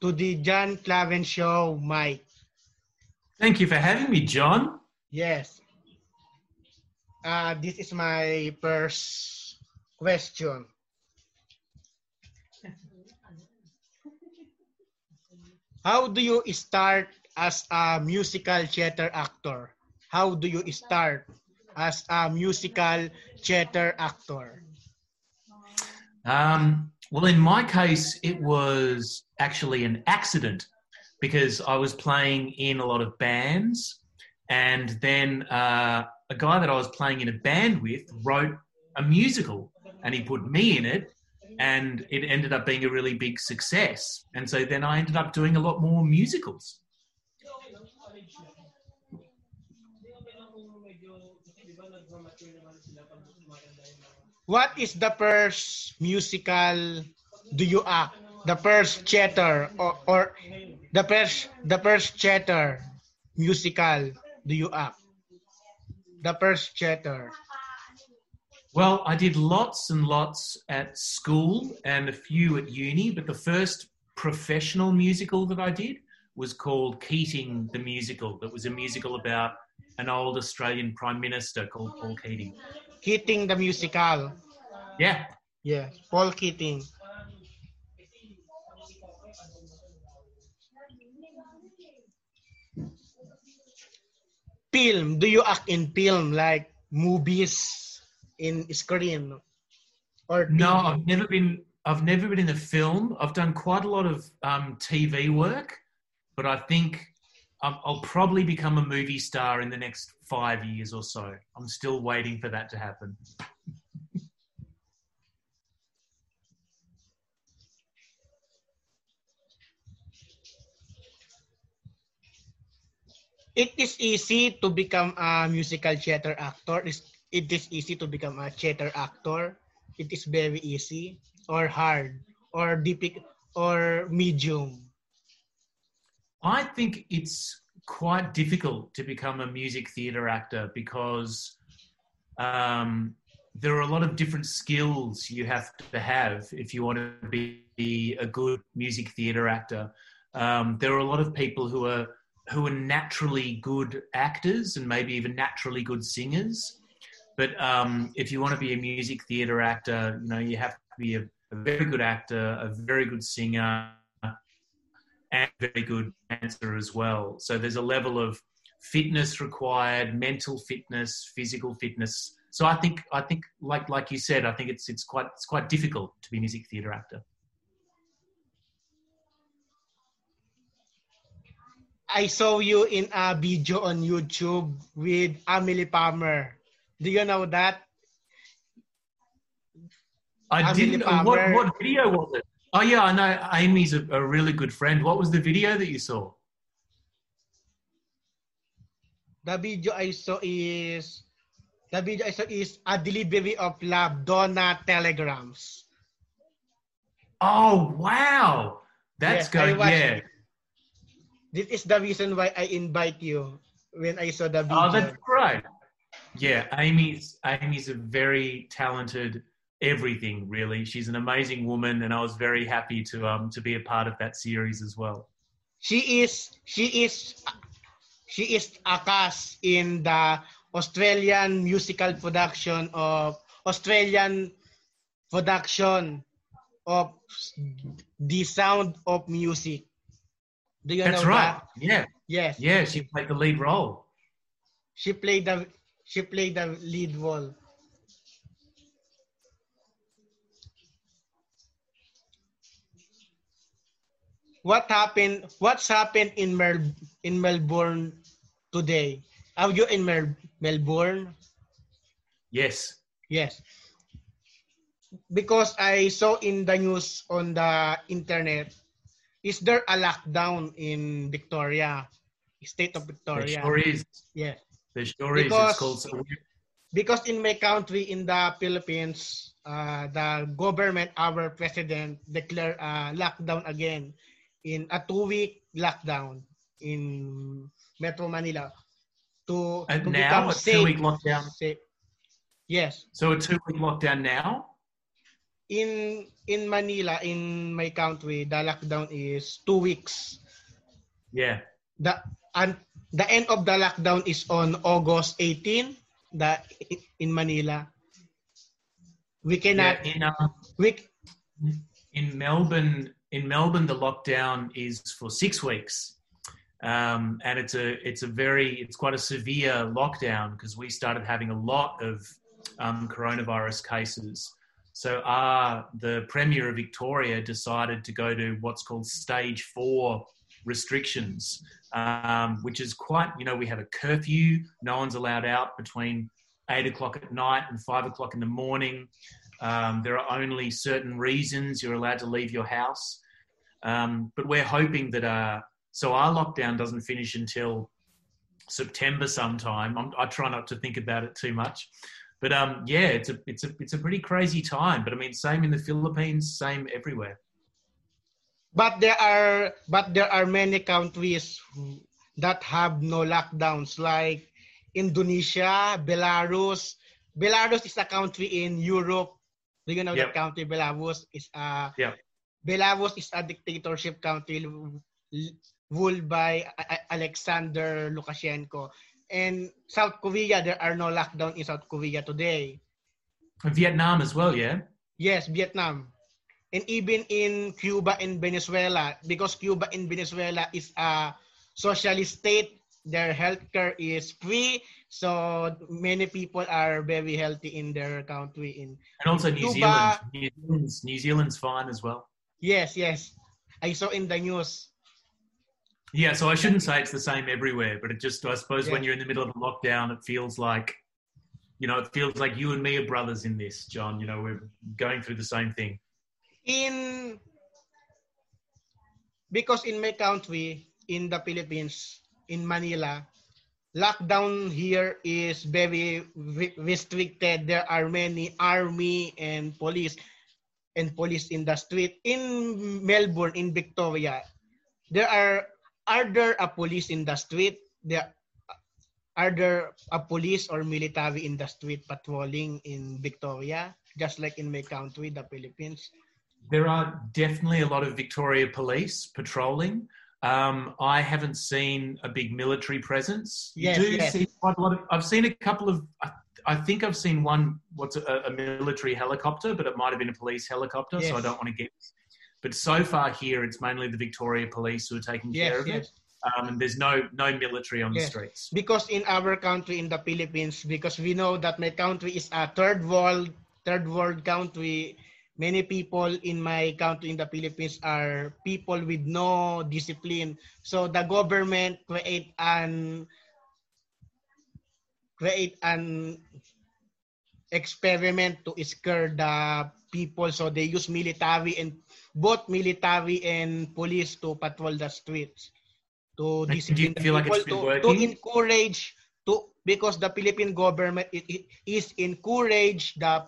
To the John Claven Show, Mike. Thank you for having me, John. Yes. Uh, this is my first question. How do you start as a musical theater actor? How do you start as a musical theater actor? Um, well, in my case, it was actually an accident because I was playing in a lot of bands, and then uh, a guy that I was playing in a band with wrote a musical, and he put me in it, and it ended up being a really big success. And so then I ended up doing a lot more musicals. What is the first musical do you act? The first theater or, or the first the first theater musical do you act? The first theater. Well, I did lots and lots at school and a few at uni, but the first professional musical that I did was called Keating the Musical. That was a musical about an old Australian Prime Minister called Paul Keating. Keating the musical. Yeah. Yeah, Paul Keating. Film. Do you act in film like movies in screen? Or No, I've never been. I've never been in a film. I've done quite a lot of um, TV work, but I think I'll probably become a movie star in the next five years or so. I'm still waiting for that to happen. It is easy to become a musical theater actor. It is easy to become a theater actor. It is very easy or hard or deep or medium. I think it's quite difficult to become a music theatre actor because um, there are a lot of different skills you have to have if you want to be a good music theatre actor. Um, there are a lot of people who are who are naturally good actors and maybe even naturally good singers. But um, if you want to be a music theatre actor, you know you have to be a, a very good actor, a very good singer, and very good dancer as well. So there's a level of fitness required, mental fitness, physical fitness. So I think I think like like you said, I think it's it's quite it's quite difficult to be a music theatre actor. I saw you in a video on YouTube with Amy Lehpamer. Do you know that? I Amelie didn't. What what video was it? Oh yeah, I know. Amy's a, a really good friend. What was the video that you saw? The video I saw is the video I saw is a delivery of love, Donna telegrams. Oh wow, that's Yes, good. Yeah. it. This is the reason why I invite you when I saw the oh, video. Oh, that's great. Yeah, Amy's Amy's a very talented everything. Really, she's an amazing woman, and I was very happy to um to be a part of that series as well. she is she is she is a cast in the Australian musical production of Australian production of the sound of music. Do you That's know right. that? Yeah, Yes. yeah. She played the lead role. She played the she played the lead role. What happened? What's happened in Mel in Melbourne today? Are you in Mel Melbourne? Yes. Yes. Because I saw in the news on the internet, is there a lockdown in Victoria, state of There Victoria? sure is. Yes. There sure. Because- It's called. So because in my country in the philippines uh, the government our president declared a lockdown again in a two week lockdown in metro manila to, And to now, become a safe, two-week lockdown? safe. yes So a two week lockdown now. in in Manila, in my country, the lockdown is two weeks. Yeah. The and the end of the lockdown is on August 18. The in Manila. We cannot. Yeah, in, uh, we in Melbourne, in Melbourne, the lockdown is for six weeks, um, and it's a it's a very it's quite a severe lockdown because we started having a lot of um, coronavirus cases. So, uh, the Premier of Victoria decided to go to what's called stage four restrictions, um, which is quite, you know, we have a curfew. No one's allowed out between eight o'clock at night and five o'clock in the morning. Um, there are only certain reasons you're allowed to leave your house. Um, but we're hoping that, uh, so our lockdown doesn't finish until September sometime. I'm, I try not to think about it too much. But um, yeah, it's a it's a it's a pretty crazy time. But I mean, same in the Philippines, same everywhere. But there are but there are many countries that have no lockdowns, like Indonesia, Belarus. Belarus is a country in Europe. Do you know yep. that country? Belarus is a yeah. Belarus is a dictatorship country ruled by Alexander Lukashenko. And South Korea, there are no lockdown in South Korea today. Vietnam as well, yeah? Yes, Vietnam. And even in Cuba and Venezuela, because Cuba and Venezuela is a socialist state, their healthcare is free, so many people are very healthy in their country. In and also New Zealand. New Zealand's, New Zealand's fine as well. Yes, yes. I saw in the news. Yeah, so I shouldn't say it's the same everywhere, but it just, I suppose, yeah. when you're in the middle of a lockdown, it feels like, you know, it feels like you and me are brothers in this, John. You know, we're going through the same thing. In, because in my country, in the Philippines, in Manila, lockdown here is very restricted. There are many army and police and police in the street. In Melbourne, in Victoria, there are are there a police in the street? There are there a police or military in the street patrolling in Victoria, just like in my country, the Philippines? There are definitely a lot of Victoria police patrolling. Um, I haven't seen a big military presence. Yes, do yes. see quite a lot of. I've seen a couple of. I think I've seen one. What's a, a military helicopter, but it might have been a police helicopter, yes. so I don't want to get. But so far here, it's mainly the Victoria Police who are taking care of yes. it. Um, and there's no no military on the streets. Because in our country, in the Philippines, because we know that my country is a third world third world country. Many people in my country in the Philippines are people with no discipline. So the government create an create an experiment to scare the people. So they use military and both military and police to patrol the streets to discipline the people like to, to encourage to because the Philippine government it, it is encourage the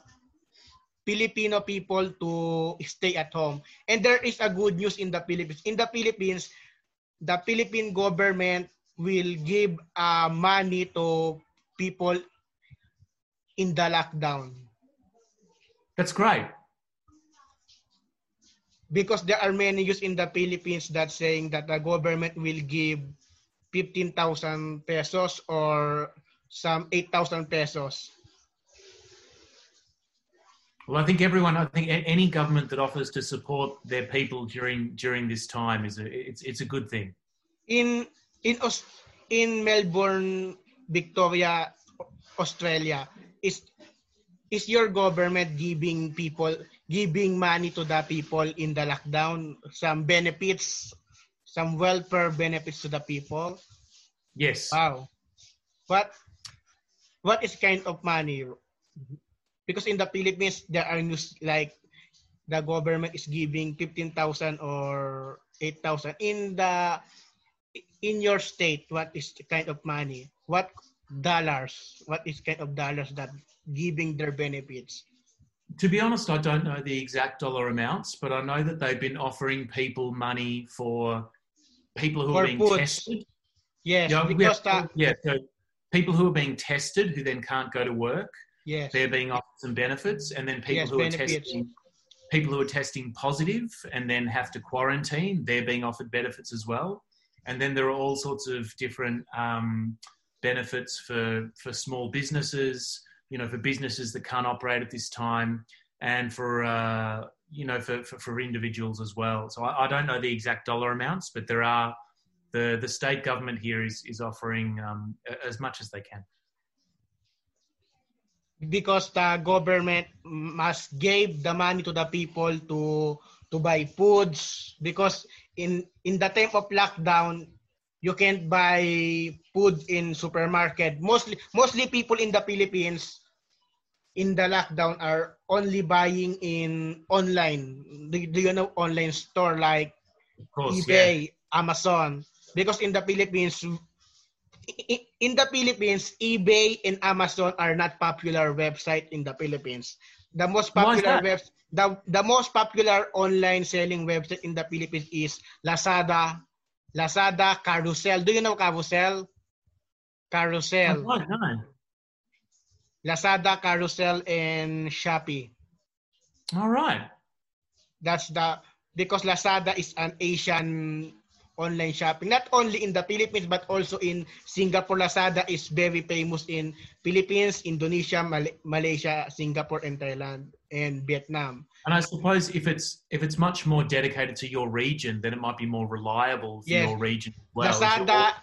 Filipino people to stay at home. And there is a good news in the Philippines. In the Philippines, the Philippine government will give uh, money to people in the lockdown. That's great because there are many news in the Philippines that saying that the government will give 15,000 pesos or some 8,000 pesos. Well, I think everyone, I think any government that offers to support their people during during this time is a it's it's a good thing. In in in Melbourne, Victoria, Australia, is is your government giving people giving money to the people in the lockdown, some benefits, some welfare benefits to the people? Yes. Wow. What what is kind of money? Because in the Philippines there are news like the government is giving 15,000 or 8,000 in the in your state what is the kind of money? What dollars? What is kind of dollars that giving their benefits? To be honest, I don't know the exact dollar amounts, but I know that they've been offering people money for people who for are being foods. tested. Yes, you know, because have, yeah, so people who are being tested who then can't go to work. Yes, they're being offered some benefits, and then people yes, who benefits. are testing people who are testing positive and then have to quarantine, they're being offered benefits as well. And then there are all sorts of different um, benefits for, for small businesses, you know, for businesses that can't operate at this time, and for uh, you know for, for, for, individuals as well. So I, I, don't know the exact dollar amounts, but there are the the state government here is is offering um, as much as they can because the government must give the money to the people to to buy foods. Because in in the time of lockdown you can't buy food in supermarket. Mostly mostly people in the philippines in the lockdown are only buying in online. Do, do you know online store like course, ebay yeah. amazon? Because in the philippines in the Philippines, eBay and Amazon are not popular website in the Philippines. The most popular web the, the most popular online selling website in the Philippines is Lazada, Lazada, Carousell. Do you know Carousell? Carousell. Oh, no. Lazada, Carousell, and Shopee. All right. That's the because Lazada is an Asian online shopping not only in the Philippines but also in Singapore Lazada is very famous in Philippines, Indonesia, Mal- Malaysia, Singapore and Thailand and Vietnam. And I suppose if it's if it's much more dedicated to your region then it might be more reliable for yes. your region well. Lazada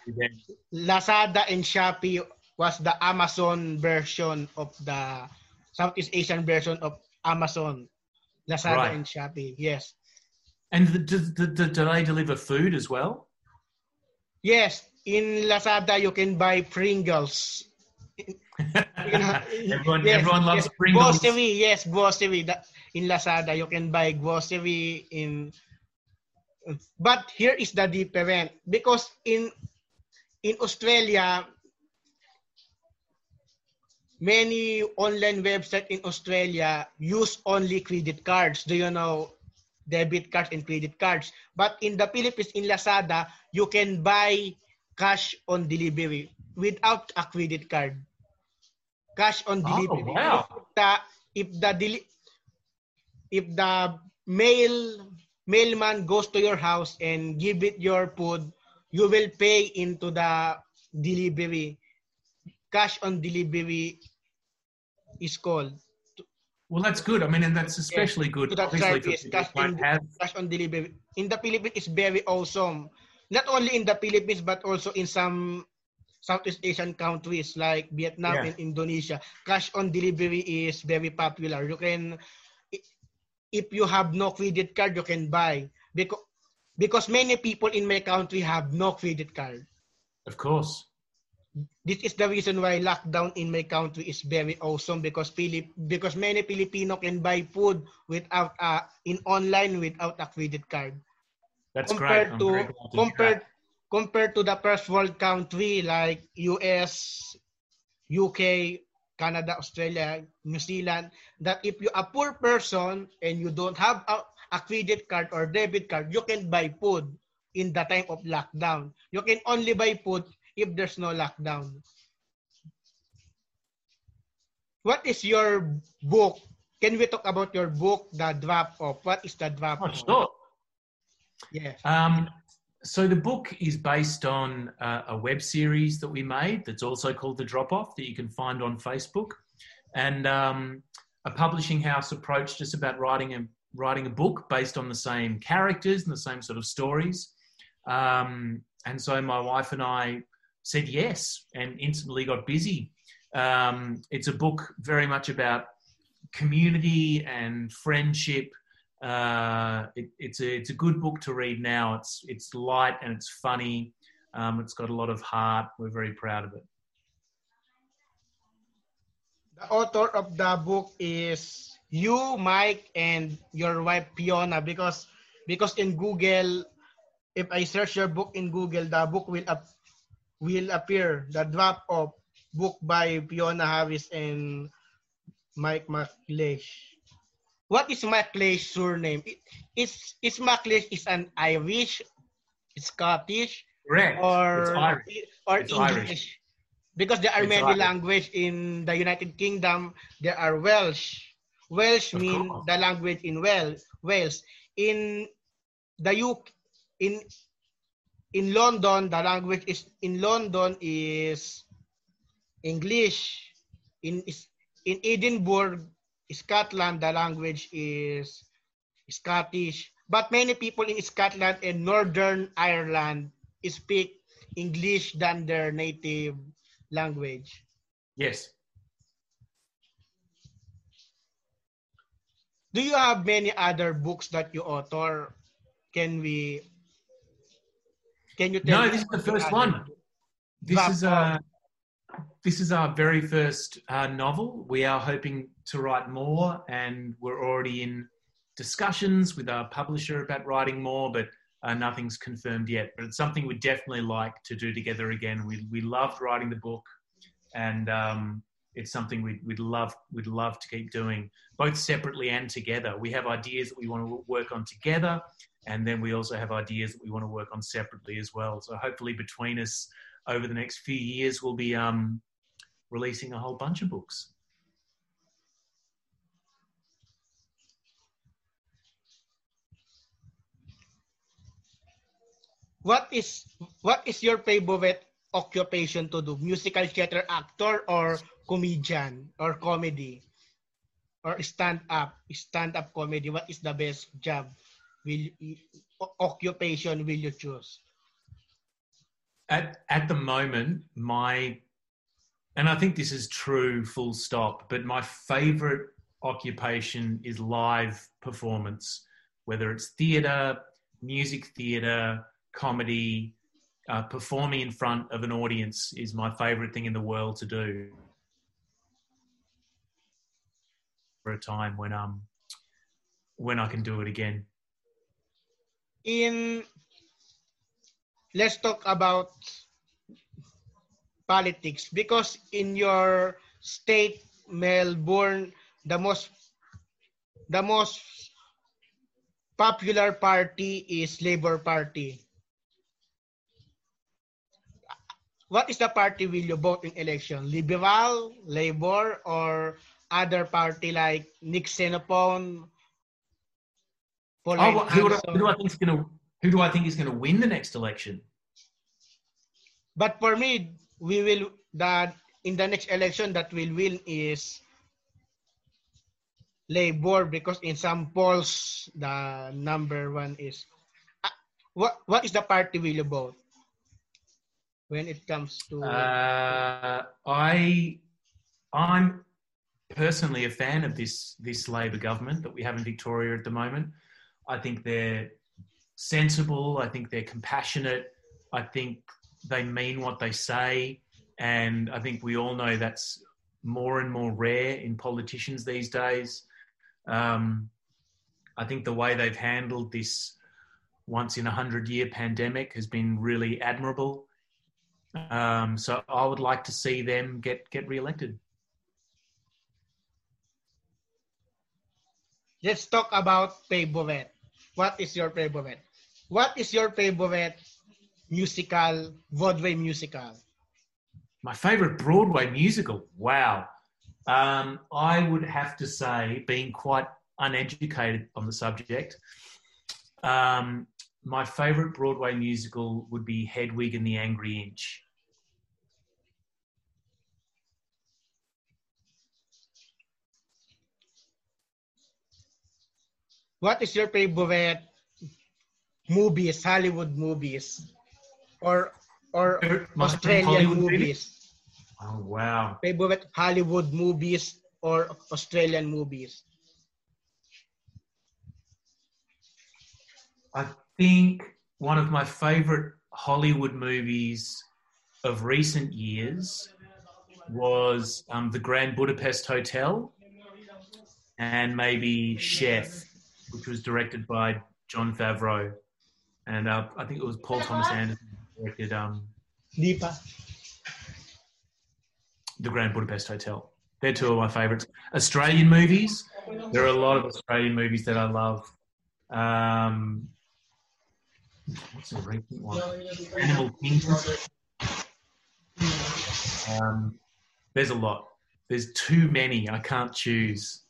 Lazada and Shopee was the Amazon version of the Southeast Asian version of Amazon. Lazada right. and Shopee. Yes. And do, do, do, do they deliver food as well? Yes, in Lazada you can buy Pringles. everyone, yes, everyone loves yes. Pringles. Grocery, yes, grocery. In Lazada you can buy grocery in. But here is the difference because in in Australia many online websites in Australia use only credit cards. Do you know debit cards and credit cards. But in the Philippines, in Lazada, you can buy cash on delivery without a credit card. Cash on oh, delivery. Oh, wow. If the if the deli- if the mail mailman goes to your house and give it your food, you will pay into the delivery. Cash on delivery is called. Well, that's good. I mean, and that's especially good. So obviously, for people cash, in, have... cash on delivery. In the Philippines, is very awesome. Not only in the Philippines, but also in some Southeast Asian countries like Vietnam yeah. and Indonesia. Cash on delivery is very popular. You can, if you have no credit card, you can buy because because many people in my country have no credit card. Of course this is the reason why lockdown in my country is very awesome because Philip because many Filipino can buy food without uh, in online without a credit card. That's compared to, to compared compared to the first world country like US, UK, Canada, Australia, New Zealand that if you a poor person and you don't have a, a credit card or debit card, you can buy food in the time of lockdown. You can only buy food if there's no lockdown. What is your book? Can we talk about your book, The Drop Off? What is The Drop Off? Oh, sure. Yes. Um, so the book is based on uh, a web series that we made that's also called The Drop Off that you can find on Facebook. And um, a publishing house approached us about writing a writing a book based on the same characters and the same sort of stories. Um, and so my wife and I said yes and instantly got busy. Um, it's a book very much about community and friendship. Uh, it, it's a it's a good book to read now. It's it's light and it's funny. Um, it's got a lot of heart. We're very proud of it. The author of the book is you, Mike, and your wife Fiona. Because because in Google, if I search your book in Google, the book will up, will appear the drop of book by Fiona Harris and Mike McLeish. What is McLeish surname? It, is is McLeish is an Irish, Scottish, Correct. or it's Irish. or it's English? Irish. Because there are it's many languages in the United Kingdom. There are Welsh, Welsh means the language in Wales. Wales. In the UK, in in London, the language is in London is English. In in Edinburgh, Scotland, the language is Scottish. But many people in Scotland and Northern Ireland speak English than their native language. Yes. Do you have many other books that you author? Can we? Can you tell? No, this is the first one. This is uh, this is our very first uh, novel. We are hoping to write more, and we're already in discussions with our publisher about writing more, but uh, nothing's confirmed yet. But it's something we'd definitely like to do together again. We we loved writing the book, and um, it's something we'd, we'd love we'd love to keep doing both separately and together. We have ideas that we want to work on together, and then we also have ideas that we want to work on separately as well. So hopefully between us over the next few years, we'll be um, releasing a whole bunch of books. What is what is your favorite occupation to do? Musical theater actor or comedian or comedy or stand up stand up comedy? What is the best job? Will occupation will you choose? At at the moment, my and I think this is true, full stop. But my favorite occupation is live performance, whether it's theatre, music theatre, comedy. Uh, performing in front of an audience is my favorite thing in the world to do. For a time when um when I can do it again. In let's talk about politics because in your state Melbourne the most the most popular party is Labor Party. What is the party will you vote in election? Liberal, Labor, or other party like Nick Xenophon? Oh, well, who, do, who do I think is going to who do I think is going to win the next election? But for me, we will that in the next election that will win is Labor because in some polls the number one is Ah, what what is the party will about when it comes to Uh, I I'm personally a fan of this this Labor government that we have in Victoria at the moment. I think they're sensible. I think they're compassionate. I think they mean what they say, and I think we all know that's more and more rare in politicians these days. Um, I think the way they've handled this once in a hundred year pandemic has been really admirable. Um, so I would like to see them get get re-elected. Let's talk about favorite. What is your favorite? What is your favorite musical Broadway musical? My favorite Broadway musical. Wow. Um, I would have to say, being quite uneducated on the subject, um, my favorite Broadway musical would be Hedwig and the Angry Inch. What is your favorite movies, Hollywood movies, or or Australian movies? Oh wow! Favorite Hollywood movies or Australian movies? I think one of my favorite Hollywood movies of recent years was um, The Grand Budapest Hotel and maybe Chef, which was directed by Jon Favreau. And uh, I think it was Paul Thomas Anderson directed um, Di. The Grand Budapest Hotel. They're two of my favorites. Australian movies. There are a lot of Australian movies that I love. Um, what's a recent one? Animal Kingdom. Um, there's a lot. There's too many. I can't choose.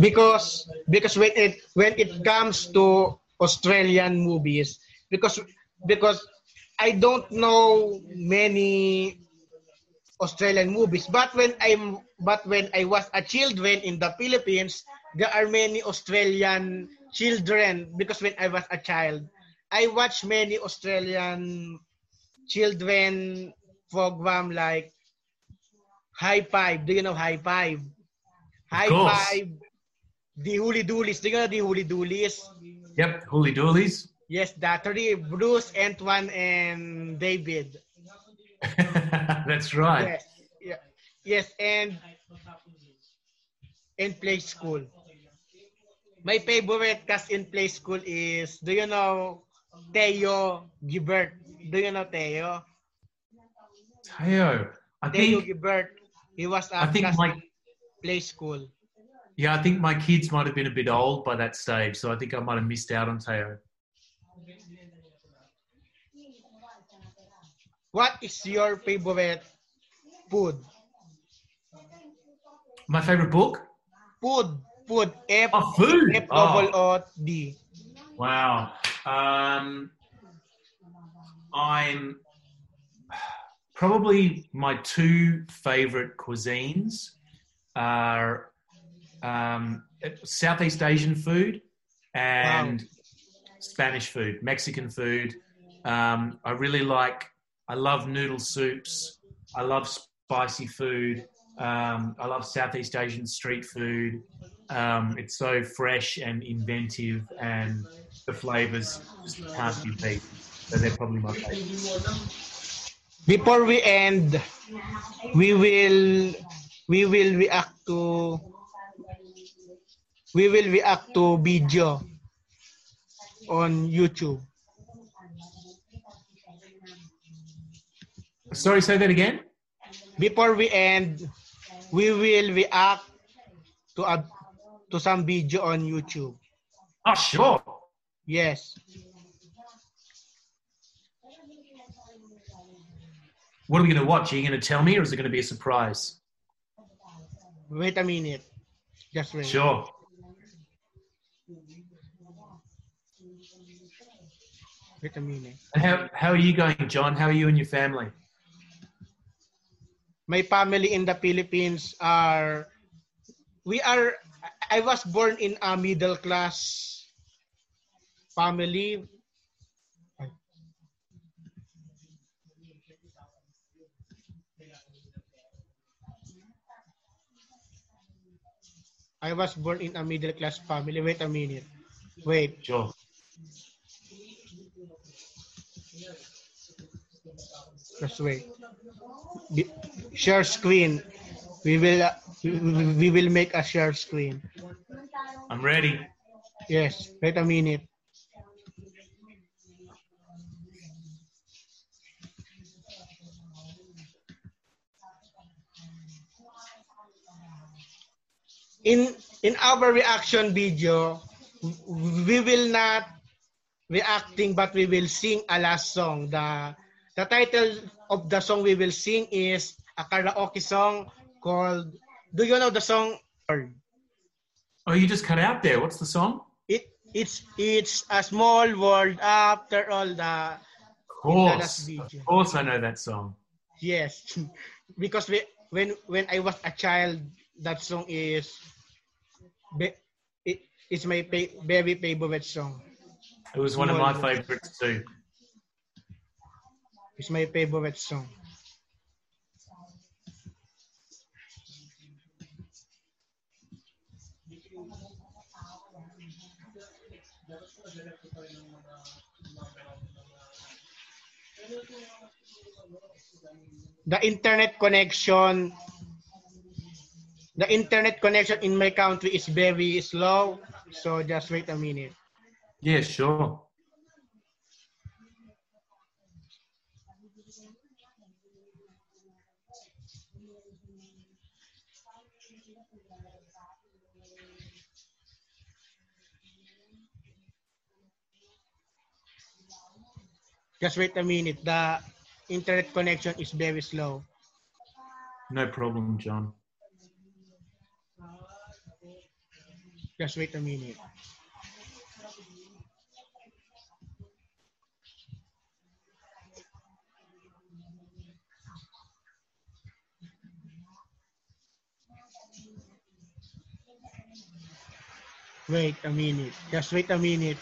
Because because when it when it comes to Australian movies because because I don't know many Australian movies but when I'm but when I was a children in the Philippines there are many Australian children because when I was a child I watched many Australian children program like Hi-5. Do you know Hi-5? High. Five. The Hooley Dooleys. Do you know the Hooley Dooleys? Yep, Hooley Dooleys. Yes, the three, Bruce, Antoine, and David. That's right. Yes, yeah. yes, and in play school. My favorite cast in play school is, do you know Teo Gebert? Do you know Teo? Teo. I Teo think Gebert. He was I a think cast my play school. yeah, I think my kids might have been a bit old by that stage, so I think I might have missed out on Teo. What is your favorite food? My favorite book? Food. Food. F. Oh, food. F Oh, double O D. wow. Um, I'm probably my two favorite cuisines are um, Southeast Asian food and Spanish food, Mexican food. Um, I really like. I love noodle soups. I love spicy food. Um, I love Southeast Asian street food. Um, it's so fresh and inventive, and the flavors can't be beat. So they're probably my favorites. Before we end, we will we will react to we will react to video on YouTube. Sorry, say that again. Before we end, we will react to a to some video on YouTube. Oh, sure. Yes. What are we going to watch? Are you going to tell me, or is it going to be a surprise? Wait a minute. Just wait. Sure. Wait a minute. How how are you going, John? How are you and your family? my family in the Philippines are we are I was born in a middle class family. I was born in a middle class family. Wait a minute. Wait. Sure. Just wait. Be- share screen. We will uh, we we will make a share screen. I'm ready. Yes. Wait a minute. In in our reaction video, we will not reacting but we will sing a last song. The the title of the song we will sing is a karaoke song called Do you know the song? Oh, you just cut out there. What's the song? It it's it's a small world after all the course. Of course, I know that song. yes because we, when when I was a child that song is it, it's my very favorite song. It was one of my favorites too. It's my favorite song. The internet connection the internet connection in my country is very slow so just wait a minute Yeah, sure. just wait a minute the internet connection is very slow No problem, John. Just wait a minute. Wait a minute. Just wait a minute.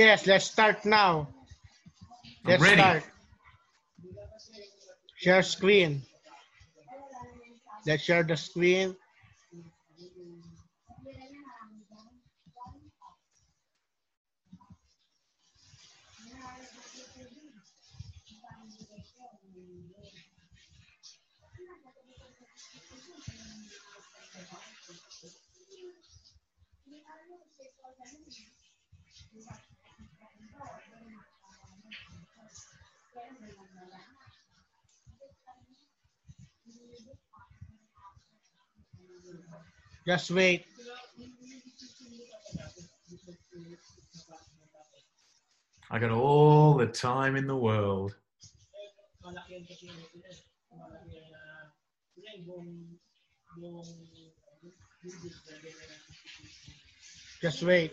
Yes, let's start now. Let's ready. start. Share screen. Let's share the screen. Just wait. I got all the time in the world. Just wait.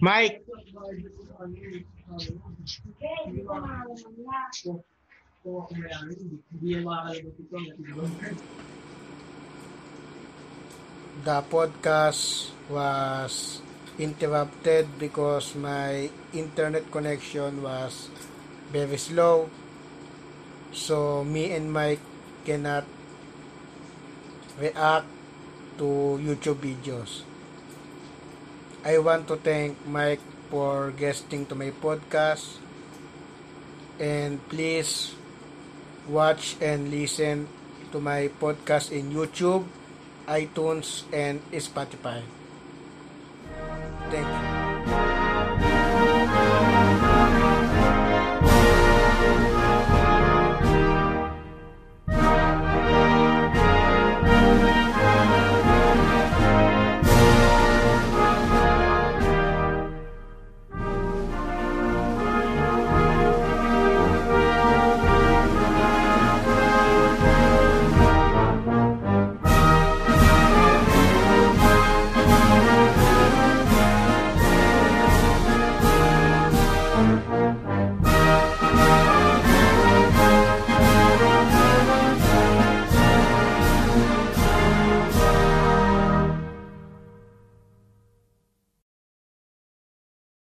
Mike, the podcast was interrupted because my internet connection was very slow. So me and Mike cannot react to YouTube videos. I want to thank Mike for guesting to my podcast and please watch and listen to my podcast in YouTube iTunes, and Spotify. Thank you.